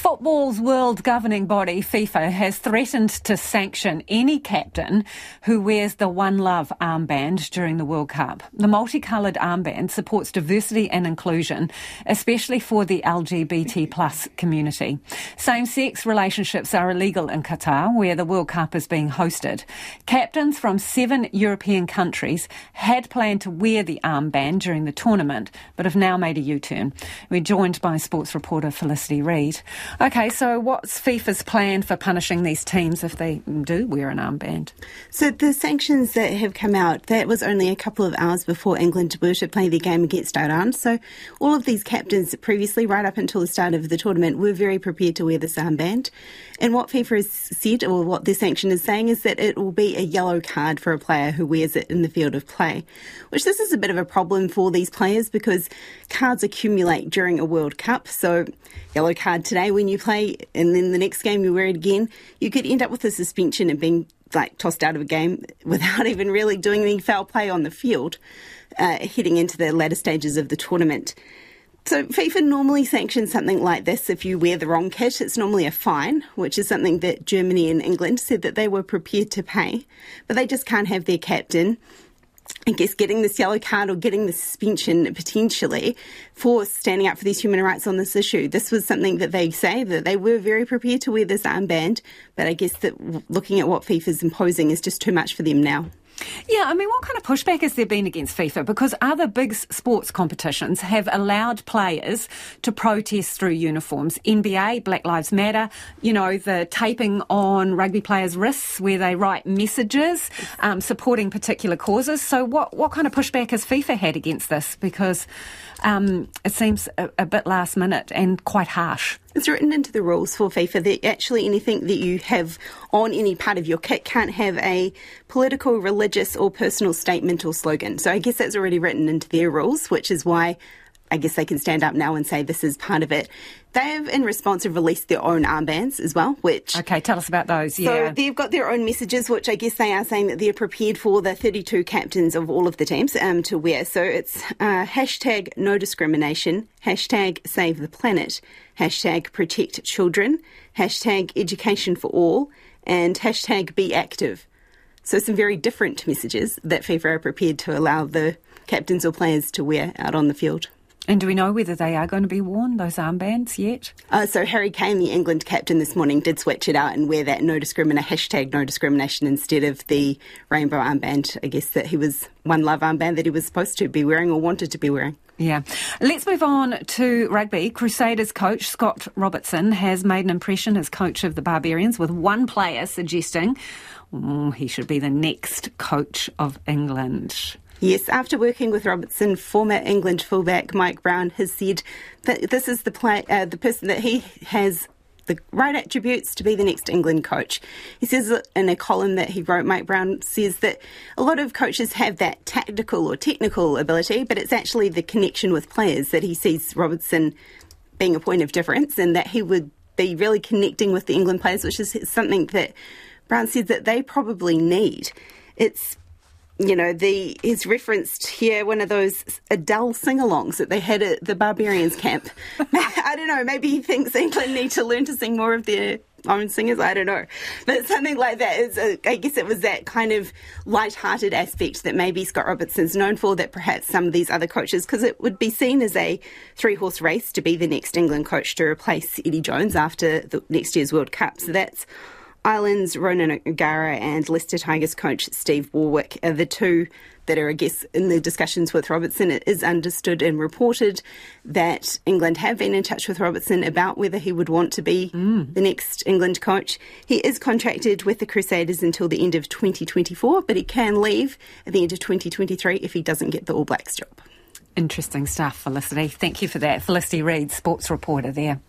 Football's world governing body, FIFA, has threatened to sanction any captain who wears the One Love armband during the World Cup. The multicoloured armband supports diversity and inclusion, especially for the LGBT plus community. Same-sex relationships are illegal in Qatar, where the World Cup is being hosted. Captains from seven European countries had planned to wear the armband during the tournament, but have now made a U-turn. We're joined by sports reporter Felicity Reid. Okay, so what's FIFA's plan for punishing these teams if they do wear an armband? So the sanctions that have come out, that was only a couple of hours before England were to play their game against Iran. So all of these captains previously, right up until the start of the tournament, were very prepared to wear this armband. And what FIFA has said, or what their sanction is saying, is that it will be a yellow card for a player who wears it in the field of play. Which this is a bit of a problem for these players because cards accumulate during a World Cup. So yellow card today when you play, and then the next game you wear it again, you could end up with a suspension and being like tossed out of a game without even really doing any foul play on the field, uh, heading into the latter stages of the tournament. So FIFA normally sanctions something like this if you wear the wrong kit. It's normally a fine, which is something that Germany and England said that they were prepared to pay, but they just can't have their captain I guess getting this yellow card or getting the suspension potentially for standing up for these human rights on this issue. This was something that they say that they were very prepared to wear this armband, but I guess that looking at what FIFA is imposing is just too much for them now. Yeah, I mean, what kind of pushback has there been against FIFA? Because other big sports competitions have allowed players to protest through uniforms. NBA, Black Lives Matter, you know, the taping on rugby players' wrists where they write messages um, supporting particular causes. So, what, what kind of pushback has FIFA had against this? Because um, it seems a, a bit last minute and quite harsh. It's written into the rules for FIFA that actually anything that you have on any part of your kit can't have a political, religious, or personal statement or slogan. So I guess that's already written into their rules, which is why I guess they can stand up now and say this is part of it. They have, in response, have released their own armbands as well, which... Okay, tell us about those, yeah. So they've got their own messages, which I guess they are saying that they're prepared for the 32 captains of all of the teams um, to wear. So it's uh, hashtag no discrimination, hashtag save the planet, hashtag protect children, hashtag education for all, and hashtag be active. So some very different messages that FIFA are prepared to allow the captains or players to wear out on the field. And do we know whether they are going to be worn, those armbands, yet? Uh, so Harry Kane, the England captain this morning, did switch it out and wear that no discrimination, hashtag no discrimination instead of the rainbow armband, I guess, that he was one love armband that he was supposed to be wearing or wanted to be wearing. Yeah. Let's move on to rugby. Crusaders coach Scott Robertson has made an impression as coach of the Barbarians, with one player suggesting oh, he should be the next coach of England. Yes, after working with Robertson, former England fullback Mike Brown has said that this is the play, uh, the person that he has the right attributes to be the next England coach. He says in a column that he wrote, Mike Brown says that a lot of coaches have that tactical or technical ability, but it's actually the connection with players that he sees Robertson being a point of difference and that he would be really connecting with the England players, which is something that Brown said that they probably need. It's you know, the is referenced here one of those Adele sing-alongs that they had at the Barbarians camp. I don't know. Maybe he thinks England need to learn to sing more of their own singers. I don't know, but something like that is. A, I guess it was that kind of light-hearted aspect that maybe Scott Robertson's known for. That perhaps some of these other coaches, because it would be seen as a three-horse race to be the next England coach to replace Eddie Jones after the next year's World Cup. So that's Ireland's Ronan O'Gara and Leicester Tigers coach Steve Borthwick are the two that are, I guess, in the discussions with Robertson. It is understood and reported that England have been in touch with Robertson about whether he would want to be mm. the next England coach. He is contracted with the Crusaders until the end of 2024, but he can leave at the end of 2023 if he doesn't get the All Blacks job. Interesting stuff, Felicity. Thank you for that. Felicity Reid, sports reporter there.